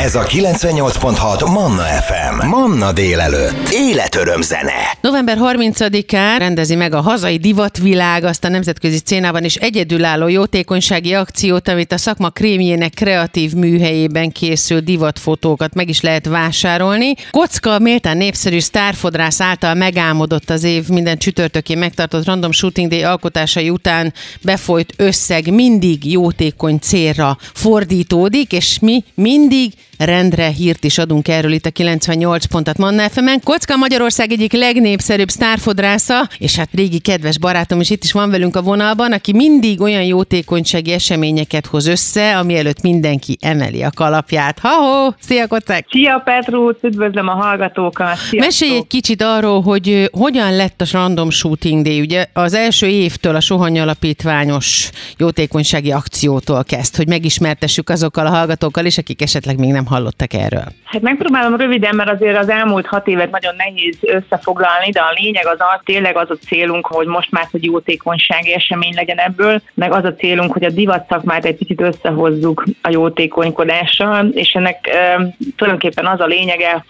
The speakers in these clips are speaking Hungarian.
Ez a 98.6 Manna FM. Manna délelőtt. Életöröm zene. November 30-án rendezi meg a hazai divatvilág azt a nemzetközi szcénában is egyedülálló jótékonysági akciót, amit a szakma krémjének kreatív műhelyében készült divatfotókat meg is lehet vásárolni. Kocka méltán népszerű sztárfodrász által megálmodott az év minden csütörtökén megtartott Random Shooting Day alkotásai után befolyt összeg mindig jótékony célra fordítódik, és mi mindig rendre hírt is adunk erről itt a 98 pontat Manna fm -en. Kocka Magyarország egyik legnépszerűbb sztárfodrásza, és hát régi kedves barátom is itt is van velünk a vonalban, aki mindig olyan jótékonysági eseményeket hoz össze, ami előtt mindenki emeli a kalapját. Ha-ho! Szia, Kocák! Szia, Petrus! Üdvözlöm a hallgatókat! Sziasztok. Mesélj egy kicsit arról, hogy hogyan lett a Random Shooting Day. Ugye az első évtől a Sohany Alapítványos jótékonysági akciótól kezd, hogy megismertessük azokkal a hallgatókkal is, akik esetleg még nem hallottak erről? Hát megpróbálom röviden, mert azért az elmúlt hat évet nagyon nehéz összefoglalni, de a lényeg az az, tényleg az a célunk, hogy most már, hogy jótékonysági esemény legyen ebből, meg az a célunk, hogy a divat szakmát egy picit összehozzuk a jótékonykodással, és ennek e, tulajdonképpen az a lényege,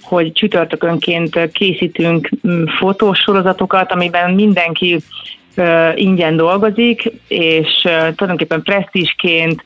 hogy csütörtökönként készítünk fotósorozatokat, amiben mindenki ingyen dolgozik, és tulajdonképpen presztísként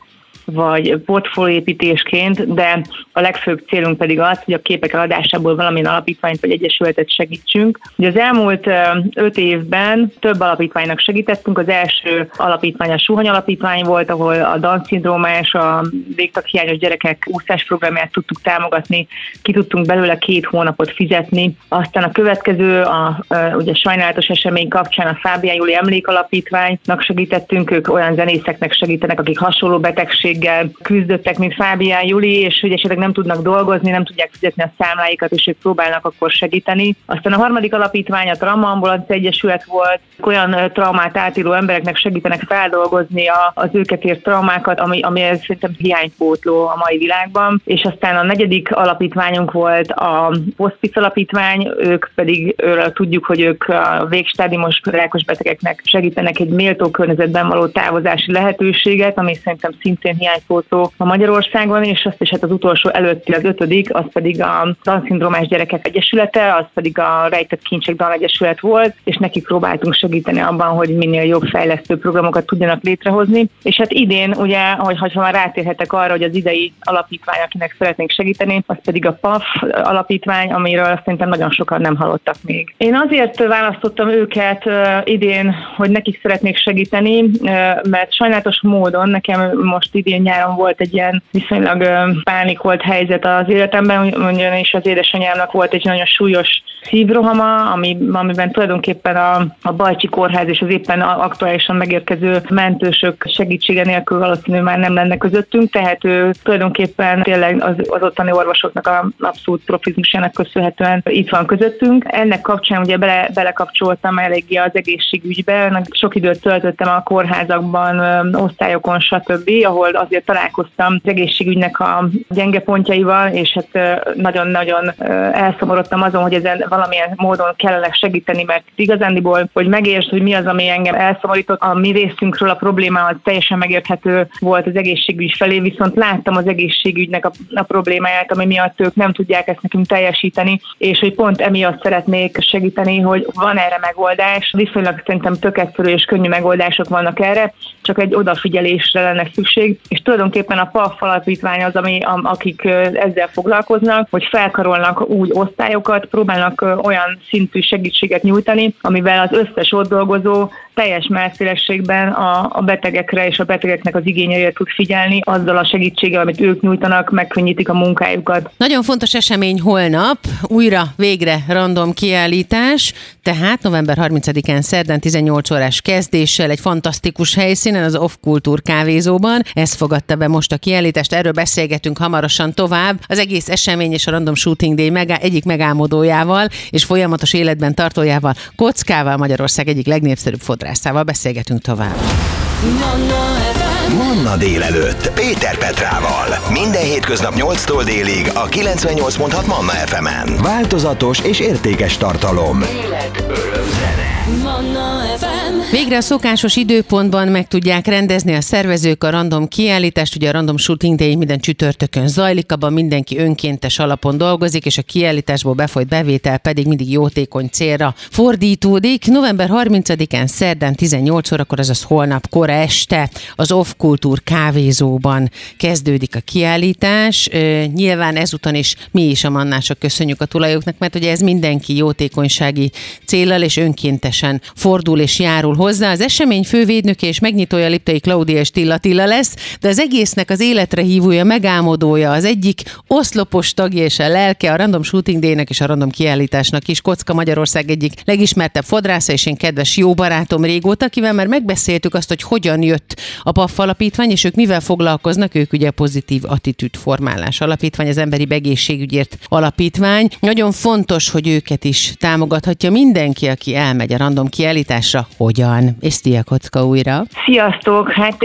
vagy portfóliépítésként, de a legfőbb célunk pedig az, hogy a képek eladásából valamilyen alapítványt vagy egyesületet segítsünk. Ugye az elmúlt öt évben több alapítványnak segítettünk. Az első alapítvány a Suhany Alapítvány volt, ahol a Down szindrómás, a végtaghiányos gyerekek úszás programját tudtuk támogatni, ki tudtunk belőle két hónapot fizetni. Aztán a következő, a, a ugye sajnálatos esemény kapcsán a Fábián Júli Emlékalapítványnak segítettünk, ők olyan zenészeknek segítenek, akik hasonló betegség betegséggel küzdöttek, mint Fábián Juli, és hogy esetleg nem tudnak dolgozni, nem tudják fizetni a számláikat, és ők próbálnak akkor segíteni. Aztán a harmadik alapítvány a Trauma Ambulancia Egyesület volt, olyan traumát átíró embereknek segítenek feldolgozni az őket ért traumákat, ami, ami ez szerintem hiánypótló a mai világban. És aztán a negyedik alapítványunk volt a Hospice Alapítvány, ők pedig őről tudjuk, hogy ők a végstádiumos rákos betegeknek segítenek egy méltó környezetben való távozási lehetőséget, ami szerintem szintén hiánypótló a Magyarországon, és azt is hát az utolsó előtti, az ötödik, az pedig a Down-szindrómás gyerekek egyesülete, az pedig a Rejtett Kincsek Down Egyesület volt, és nekik próbáltunk segíteni abban, hogy minél jobb fejlesztő programokat tudjanak létrehozni. És hát idén, ugye, hogy ha már rátérhetek arra, hogy az idei alapítvány, akinek szeretnénk segíteni, az pedig a PAF alapítvány, amiről szerintem nagyon sokan nem hallottak még. Én azért választottam őket idén, hogy nekik szeretnék segíteni, mert sajnálatos módon nekem most idén idén nyáron volt egy ilyen viszonylag pánikolt helyzet az életemben, ugyanis az édesanyámnak volt egy nagyon súlyos szívrohama, ami, amiben tulajdonképpen a, a Bajcsi Kórház és az éppen aktuálisan megérkező mentősök segítsége nélkül valószínűleg már nem lenne közöttünk, tehát ő tulajdonképpen tényleg az, az ottani orvosoknak a abszolút profizmusának köszönhetően itt van közöttünk. Ennek kapcsán ugye bele, belekapcsoltam eléggé az egészségügybe, sok időt töltöttem a kórházakban, osztályokon, stb., ahol azért találkoztam az egészségügynek a gyenge pontjaival, és hát nagyon-nagyon elszomorodtam azon, hogy ezen valamilyen módon kellene segíteni, mert igazándiból, hogy megértsd, hogy mi az, ami engem elszomorított, a mi részünkről a probléma az teljesen megérthető volt az egészségügy felé, viszont láttam az egészségügynek a, a problémáját, ami miatt ők nem tudják ezt nekünk teljesíteni, és hogy pont emiatt szeretnék segíteni, hogy van erre megoldás. Viszonylag szerintem tök és könnyű megoldások vannak erre, csak egy odafigyelésre lenne szükség, és tulajdonképpen a PAF alapítvány az, ami, akik ezzel foglalkoznak, hogy felkarolnak úgy osztályokat, próbálnak olyan szintű segítséget nyújtani, amivel az összes ott dolgozó teljes melszélességben a, a betegekre és a betegeknek az igényeire tud figyelni, azzal a segítséggel, amit ők nyújtanak, megkönnyítik a munkájukat. Nagyon fontos esemény holnap, újra végre random kiállítás, tehát november 30-án szerdán 18 órás kezdéssel egy fantasztikus helyszínen, az Off Kultúr kávézóban. Ez fogadta be most a kiállítást, erről beszélgetünk hamarosan tovább. Az egész esemény és a Random Shooting Day megá- egyik megálmodójával és folyamatos életben tartójával, Kockával Magyarország egyik legnépszerűbb fodrász fodrászával beszélgetünk tovább. Manna délelőtt Péter Petrával. Minden hétköznap 8-tól délig a 98.6 Manna FM-en. Változatos és értékes tartalom. Élet, öröm, zene. Végre a szokásos időpontban meg tudják rendezni a szervezők a random kiállítást. Ugye a Random Shooting Day minden csütörtökön zajlik, abban mindenki önkéntes alapon dolgozik, és a kiállításból befolyt bevétel pedig mindig jótékony célra fordítódik. November 30-án szerdán 18 órakor, azaz holnap kora este az Off Kultúr kávézóban kezdődik a kiállítás. Nyilván ezúton is mi is a mannások köszönjük a tulajoknak, mert ugye ez mindenki jótékonysági célral és önkéntesen fordul és járul hozzá. Az esemény fővédnöke és megnyitója Liptai Klaudia Stilla Tilla lesz, de az egésznek az életre hívója, megálmodója, az egyik oszlopos tagja és a lelke a Random Shooting Day-nek és a Random kiállításnak is. Kocka Magyarország egyik legismertebb fodrásza és én kedves jó barátom régóta, akivel már megbeszéltük azt, hogy hogyan jött a PAF alapítvány, és ők mivel foglalkoznak, ők ugye pozitív attitűd formálás alapítvány, az emberi begészségügyért alapítvány. Nagyon fontos, hogy őket is támogathatja mindenki, aki elmegy a random kiállításra. Hogyan? És szia, Kocka újra! Sziasztok! Hát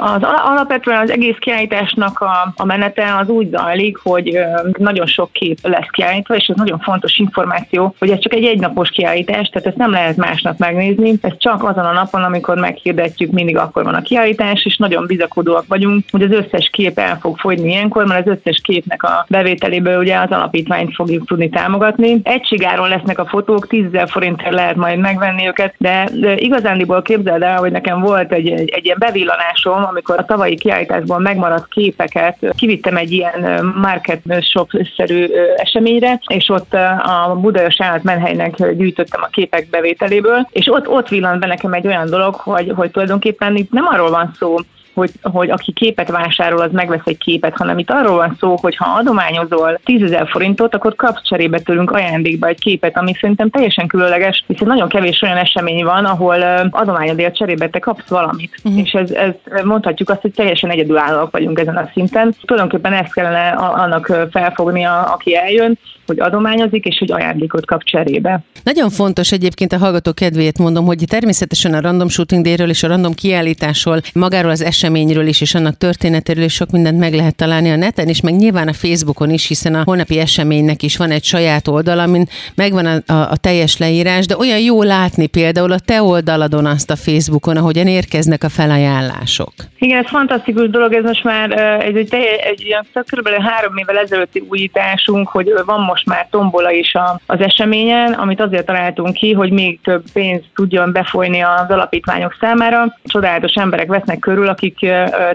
az alapvetően az egész kiállításnak a, a menete az úgy zajlik, hogy nagyon sok kép lesz kiállítva, és ez nagyon fontos információ, hogy ez csak egy egynapos kiállítás, tehát ezt nem lehet másnap megnézni, ez csak azon a napon, amikor meghirdetjük, mindig akkor van a kiállítás, és nagyon bizakodóak vagyunk, hogy az összes kép el fog fogyni ilyenkor, mert az összes képnek a bevételéből ugye az alapítványt fogjuk tudni támogatni. Egységáron lesznek a fotók, 10 forintért lehet majd megvenni őket, de, de igazándiból képzeld el, hogy nekem volt egy, egy, egy ilyen bevillanásom, amikor a tavalyi kiállításból megmaradt képeket kivittem egy ilyen market shop-szerű eseményre, és ott a Budai Saját Menhelynek gyűjtöttem a képek bevételéből, és ott, ott villant be nekem egy olyan dolog, hogy, hogy tulajdonképpen itt nem arról van szó, hogy, hogy aki képet vásárol, az megvesz egy képet, hanem itt arról van szó, hogy ha adományozol 10 ezer forintot, akkor kapsz cserébe tőlünk ajándékba egy képet, ami szerintem teljesen különleges, hiszen nagyon kevés olyan esemény van, ahol adományodért cserébe te kapsz valamit. Uh-huh. És ez, ez mondhatjuk azt, hogy teljesen egyedülállóak vagyunk ezen a szinten. Tulajdonképpen ezt kellene annak felfognia, aki eljön, hogy adományozik, és hogy ajándékot kap cserébe. Nagyon fontos egyébként a hallgató kedvéért mondom, hogy természetesen a Random Shooting Day-ről és a Random kiállításról, magáról az eseményről is, és annak történetéről is sok mindent meg lehet találni a neten, és meg nyilván a Facebookon is, hiszen a holnapi eseménynek is van egy saját oldal, amin megvan a, a, a teljes leírás, de olyan jó látni például a te oldaladon azt a Facebookon, ahogyan érkeznek a felajánlások. Igen, ez fantasztikus dolog, ez most már egy, egy, egy, egy ilyen kb. három évvel ezelőtti újításunk, hogy van most már tombola is a, az eseményen, amit azért találtunk ki, hogy még több pénz tudjon befolyni az alapítványok számára. Csodálatos emberek vesznek körül, akik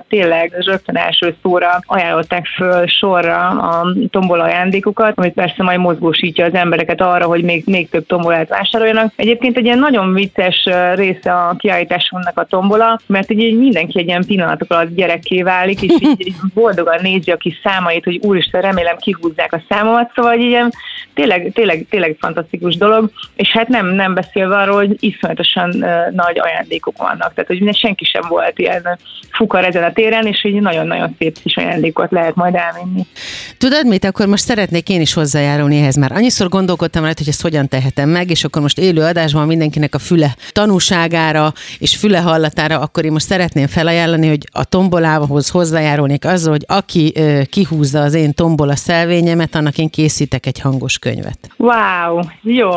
tényleg rögtön első szóra ajánlották föl sorra a tombola ajándékokat, amit persze majd mozgósítja az embereket arra, hogy még, még több tombolát vásároljanak. Egyébként egy ilyen nagyon vicces része a kiállításunknak a tombola, mert így mindenki egy ilyen pillanatok alatt gyerekké válik, és így, így boldogan nézi a kis számait, hogy úristen, remélem kihúzzák a számomat, szóval így ilyen tényleg, tényleg, tényleg fantasztikus dolog, és hát nem, nem beszélve arról, hogy iszonyatosan nagy ajándékok vannak, tehát hogy senki sem volt ilyen fukar ezen a téren, és így nagyon-nagyon szép kis ajándékot lehet majd elvinni. Tudod mit, akkor most szeretnék én is hozzájárulni ehhez már. Annyiszor gondolkodtam rá, hogy ezt hogyan tehetem meg, és akkor most élő adásban mindenkinek a füle tanúságára és füle hallatára, akkor én most szeretném felajánlani, hogy a tombolához hozzájárulnék azzal, hogy aki uh, kihúzza az én tombola szelvényemet, annak én készítek egy hangos könyvet. Wow, jó.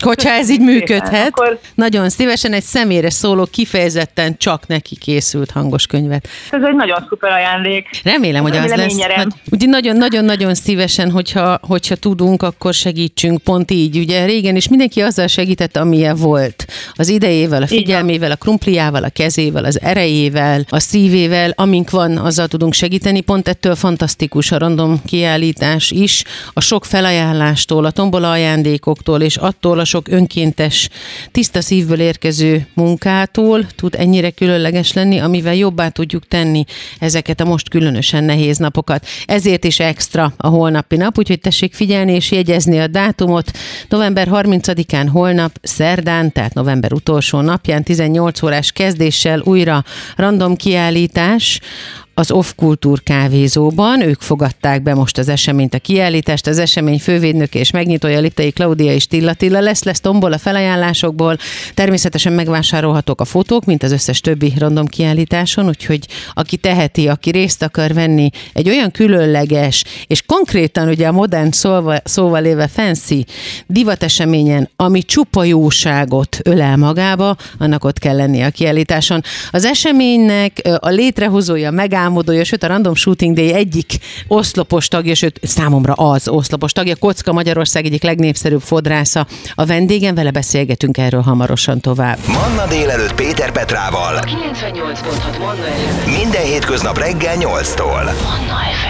Hogyha ez így működhet, akkor... nagyon szívesen egy személyre szóló, kifejezetten csak neki készült hangos könyvet. Ez egy nagyon szuper ajándék. Remélem, hogy az lesz. Ugye nagyon-nagyon-nagyon szívesen, hogyha, hogyha tudunk, akkor segítsünk pont így. Ugye régen is mindenki azzal segített, amilyen volt. Az idejével, a figyelmével, a krumpliával, a kezével, az erejével, a szívével, amink van, azzal tudunk segíteni. Pont ettől fantasztikus a random kiállítás is. A sok felajánlástól, a tombola ajándékoktól és attól a sok önkéntes, tiszta szívből érkező munkától tud ennyire különleges lenni, amivel jobbá tudjuk tenni ezeket a most különösen nehéz napokat. Ezért is extra a holnapi nap, úgyhogy tessék figyelni és jegyezni a dátumot. November 30-án holnap, szerdán, tehát november utolsó napján 18 órás kezdéssel újra random kiállítás, az Off Kultúr kávézóban. Ők fogadták be most az eseményt, a kiállítást. Az esemény fővédnöke és megnyitója Liptai Klaudia és Tilla Tilla lesz. Lesz tombol a felajánlásokból. Természetesen megvásárolhatók a fotók, mint az összes többi random kiállításon, úgyhogy aki teheti, aki részt akar venni egy olyan különleges és konkrétan ugye a modern szóval, szóval éve fancy divateseményen, ami csupa jóságot ölel magába, annak ott kell lennie a kiállításon. Az eseménynek a létrehozója, megálmodója, sőt a Random Shooting Day egyik oszlopos tagja, sőt számomra az oszlopos tagja, Kocka Magyarország egyik legnépszerűbb fodrásza. A vendégem, vele beszélgetünk erről hamarosan tovább. Manna délelőtt Péter Petrával. 98.6 Manna Minden hétköznap reggel 8-tól.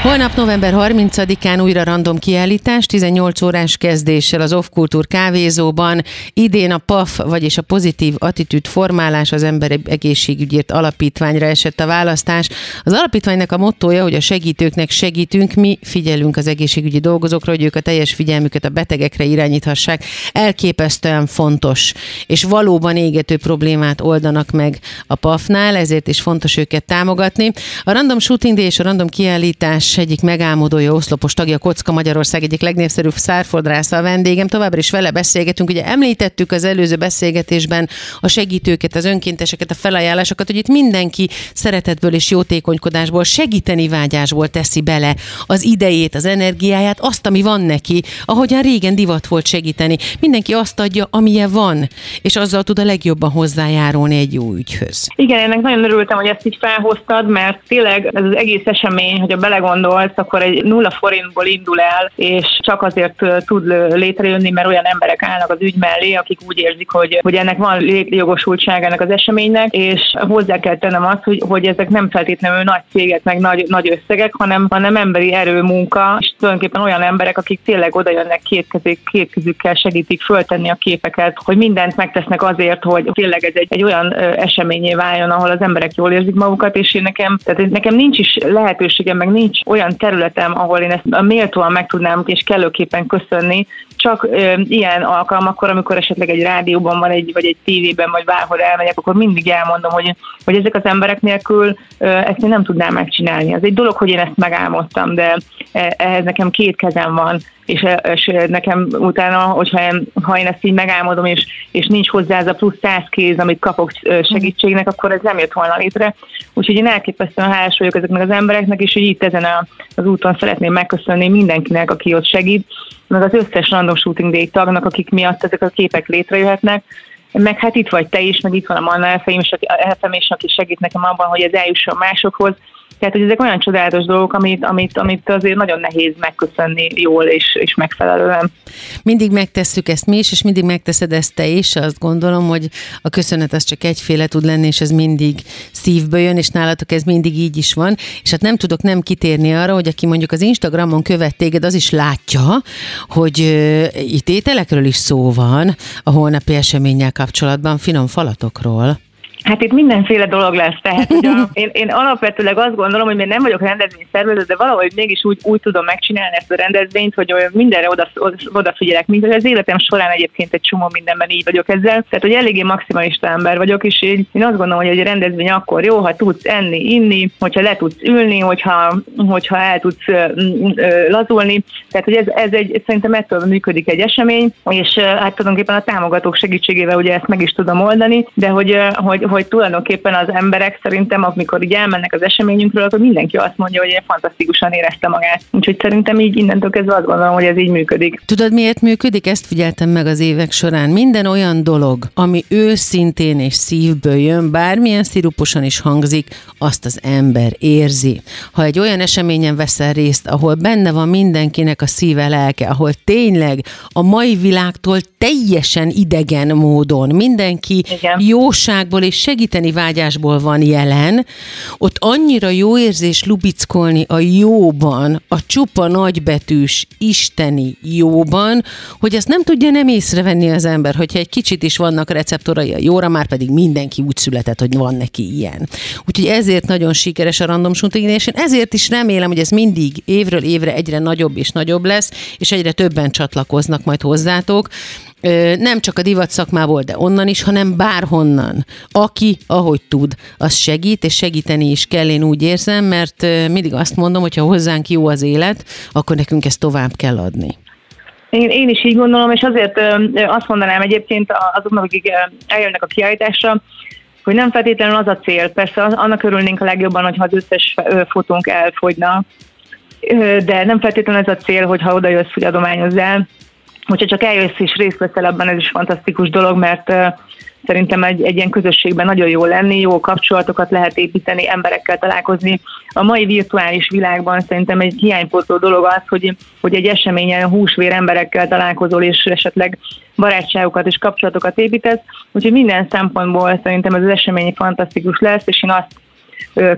Holnap november 30-án újra random kiállítás, 18 órás kezdéssel az Off Kultúr kávézóban. Idén a PAF, vagyis a Pozitív Attitűd Formálás az ember egészségügyért alapítványra esett a választás. Az alapítványnak a mottoja, hogy a segítőknek segítünk, mi figyelünk az egészségügyi dolgozókra, hogy ők a teljes figyelmüket a betegekre irányíthassák. Elképesztően fontos, és valóban égető problémát oldanak meg a PAF-nál, ezért is fontos őket támogatni. A Random Shooting Day és a Random Kiállítás egyik megálmodója, oszlopos tagja, Kocka Magyarország egyik legnépszerűbb szárfodrásza a vendégem. Továbbra is vele beszélgetünk. Ugye említettük az előző beszélgetésben a segítőket, az önkénteseket, a felajánlásokat, hogy itt mindenki szeretetből és jótékonykodásból, segíteni vágyásból teszi bele az idejét, az energiáját, azt, ami van neki, ahogyan régen divat volt segíteni. Mindenki azt adja, amilyen van, és azzal tud a legjobban hozzájárulni egy jó ügyhöz. Igen, ennek nagyon örültem, hogy ezt így felhoztad, mert tényleg ez az egész esemény, hogyha belegondolsz, akkor egy nulla forintból indul el, és csak azért tud létrejönni, mert olyan emberek állnak az ügy mellé, akik úgy érzik, hogy, hogy ennek van jogosultság ennek az eseménynek, és hozzá kell tennem azt, hogy, hogy ezek nem feltétlenül nagy cégek, meg nagy, nagy összegek, hanem, hanem emberi erő munka, és tulajdonképpen olyan emberek, akik tényleg oda jönnek két, kezük, két kezükkel segítik föltenni a képeket, hogy mindent megtesznek azért, hogy tényleg ez egy, egy olyan eseményé váljon, ahol az emberek jól érzik magukat, és én nekem, tehát nekem nincs is lehetőségem, meg nincs olyan területem, ahol én ezt méltóan meg tudnám és kellőképpen köszönni, csak ö, ilyen alkalmakkor, amikor esetleg egy rádióban van, egy, vagy egy tévében, vagy bárhol elmegyek, akkor mindig elmondom, hogy, hogy ezek az emberek nélkül ö, ezt én nem tudnám megcsinálni. Az egy dolog, hogy én ezt megálmodtam, de e, ehhez nekem két kezem van, és, és nekem utána, hogyha én, ha én ezt így megálmodom, és, és nincs hozzá ez a plusz száz kéz, amit kapok segítségnek, akkor ez nem jött volna létre. Úgyhogy én elképesztően hálás vagyok ezeknek az embereknek, és hogy itt ezen a, az úton szeretném megköszönni mindenkinek, aki ott segít, meg az összes Random Shooting Day tagnak, akik miatt ezek a képek létrejöhetnek, meg hát itt vagy te is, meg itt van a Manna FM is, aki segít nekem abban, hogy ez eljusson másokhoz, tehát, hogy ezek olyan csodálatos dolgok, amit, amit, amit azért nagyon nehéz megköszönni jól és, és megfelelően. Mindig megtesszük ezt mi is, és mindig megteszed ezt te is. Azt gondolom, hogy a köszönet az csak egyféle tud lenni, és ez mindig szívből jön, és nálatok ez mindig így is van. És hát nem tudok nem kitérni arra, hogy aki mondjuk az Instagramon követ téged, az is látja, hogy itt ételekről is szó van a holnapi eseménnyel kapcsolatban, finom falatokról. Hát itt mindenféle dolog lesz, tehát a, én, én alapvetőleg azt gondolom, hogy még nem vagyok rendezvényszervező, de valahogy mégis úgy, úgy tudom megcsinálni ezt a rendezvényt, hogy mindenre oda, odafigyelek, mint hogy az életem során egyébként egy csomó mindenben így vagyok ezzel. Tehát, hogy eléggé maximalista ember vagyok, és én, én azt gondolom, hogy egy rendezvény akkor jó, ha tudsz enni, inni, hogyha le tudsz ülni, hogyha, hogyha el tudsz lazulni. Tehát, hogy ez, ez egy, szerintem ettől működik egy esemény, és hát tulajdonképpen a támogatók segítségével ugye ezt meg is tudom oldani, de hogy, hogy, hogy tulajdonképpen az emberek szerintem, amikor így elmennek az eseményünkről, akkor mindenki azt mondja, hogy fantasztikusan érezte magát. Úgyhogy szerintem így innentől kezdve azt gondolom, hogy ez így működik. Tudod, miért működik? Ezt figyeltem meg az évek során. Minden olyan dolog, ami őszintén és szívből jön, bármilyen sziruposan is hangzik, azt az ember érzi. Ha egy olyan eseményen veszel részt, ahol benne van mindenkinek a szíve, lelke, ahol tényleg a mai világtól teljesen idegen módon mindenki Igen. jóságból és segíteni vágyásból van jelen, ott annyira jó érzés lubickolni a jóban, a csupa nagybetűs isteni jóban, hogy ezt nem tudja nem észrevenni az ember, hogyha egy kicsit is vannak receptorai a jóra, már pedig mindenki úgy született, hogy van neki ilyen. Úgyhogy ezért nagyon sikeres a random shooting, én ezért is remélem, hogy ez mindig évről évre egyre nagyobb és nagyobb lesz, és egyre többen csatlakoznak majd hozzátok, nem csak a divat szakmából, de onnan is, hanem bárhonnan. Aki, ahogy tud, az segít, és segíteni is kell, én úgy érzem, mert mindig azt mondom, hogy ha hozzánk jó az élet, akkor nekünk ezt tovább kell adni. Én, én is így gondolom, és azért azt mondanám egyébként azoknak, akik eljönnek a kiállításra, hogy nem feltétlenül az a cél. Persze annak örülnénk a legjobban, hogyha az összes fotónk elfogyna, de nem feltétlenül ez a cél, hogy ha oda jössz, hogy adományozzál, hogyha csak eljössz és részt veszel abban, ez is fantasztikus dolog, mert szerintem egy, egy ilyen közösségben nagyon jó lenni, jó kapcsolatokat lehet építeni, emberekkel találkozni. A mai virtuális világban szerintem egy hiánypótló dolog az, hogy, hogy egy eseményen húsvér emberekkel találkozol, és esetleg barátságokat és kapcsolatokat építesz. Úgyhogy minden szempontból szerintem ez az esemény fantasztikus lesz, és én azt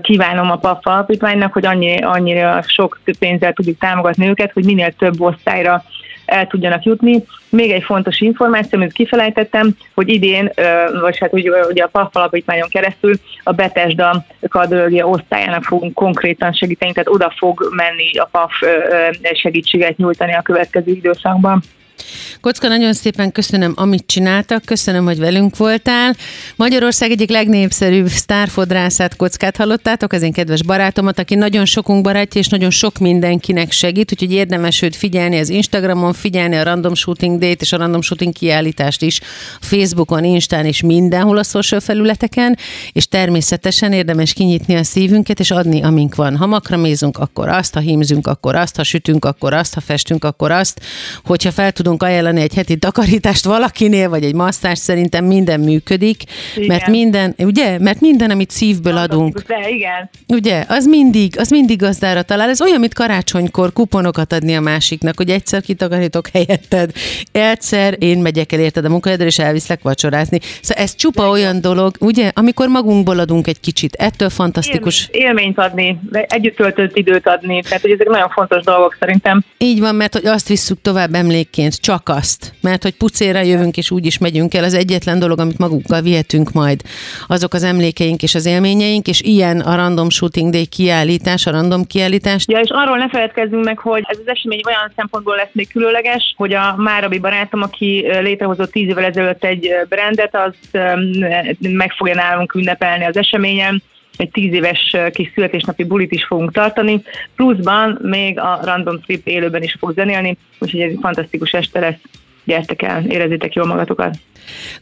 kívánom a PAF alapítványnak, hogy annyi, annyira sok pénzzel tudjuk támogatni őket, hogy minél több osztályra el tudjanak jutni. Még egy fontos információ, amit kifelejtettem, hogy idén, vagy hát ugye a PAF alapítványon keresztül a Betesda kardiológia osztályának fogunk konkrétan segíteni, tehát oda fog menni a PAF segítséget nyújtani a következő időszakban. Kocka, nagyon szépen köszönöm, amit csináltak, köszönöm, hogy velünk voltál. Magyarország egyik legnépszerűbb sztárfodrászát kockát hallottátok, az én kedves barátomat, aki nagyon sokunk barátja, és nagyon sok mindenkinek segít, úgyhogy érdemes őt figyelni az Instagramon, figyelni a Random Shooting Date és a Random Shooting kiállítást is Facebookon, Instán és mindenhol a social felületeken, és természetesen érdemes kinyitni a szívünket és adni, amink van. Ha makramézünk, akkor azt, ha hímzünk, akkor azt, ha sütünk, akkor azt, ha festünk, akkor azt, hogyha fel tudunk tudunk ajánlani egy heti takarítást valakinél, vagy egy masszás, szerintem minden működik, igen. mert minden, ugye, mert minden, amit szívből adunk. De igen. Ugye, az mindig, az mindig gazdára talál. Ez olyan, mint karácsonykor kuponokat adni a másiknak, hogy egyszer kitakarítok helyetted, egyszer én megyek el érted a munkahelyedre, és elviszlek vacsorázni. Szóval ez csupa de olyan dolog, ugye, amikor magunkból adunk egy kicsit. Ettől fantasztikus. Él, élményt adni, együtt töltött időt adni. Tehát, hogy ezek nagyon fontos dolgok szerintem. Így van, mert hogy azt visszük tovább emlékként csak azt, mert hogy pucéra jövünk és úgy is megyünk el, az egyetlen dolog, amit magunkkal vihetünk majd, azok az emlékeink és az élményeink, és ilyen a Random Shooting Day kiállítás, a random kiállítás. Ja, és arról ne feledkezzünk meg, hogy ez az esemény olyan szempontból lesz még különleges, hogy a Márabi barátom, aki létrehozott tíz évvel ezelőtt egy brandet, az meg fogja nálunk ünnepelni az eseményen, egy tíz éves kis születésnapi bulit is fogunk tartani, pluszban még a Random Trip élőben is fog zenélni, úgyhogy ez egy fantasztikus este lesz. Gyertek el, érezzétek jól magatokat!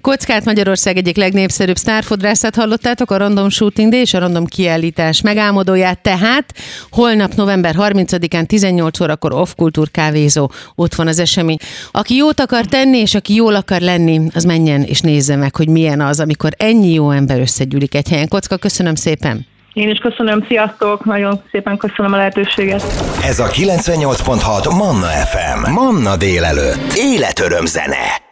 Kockát Magyarország egyik legnépszerűbb sztárfodrászát hallottátok, a Random Shooting Day és a Random kiállítás megálmodóját, tehát holnap november 30-án 18 órakor Off Kultúr kávézó, ott van az esemény. Aki jót akar tenni, és aki jól akar lenni, az menjen és nézze meg, hogy milyen az, amikor ennyi jó ember összegyűlik egy helyen. Kocka, köszönöm szépen! Én is köszönöm, sziasztok, nagyon szépen köszönöm a lehetőséget. Ez a 98.6 Manna FM, Manna délelőtt, életöröm zene.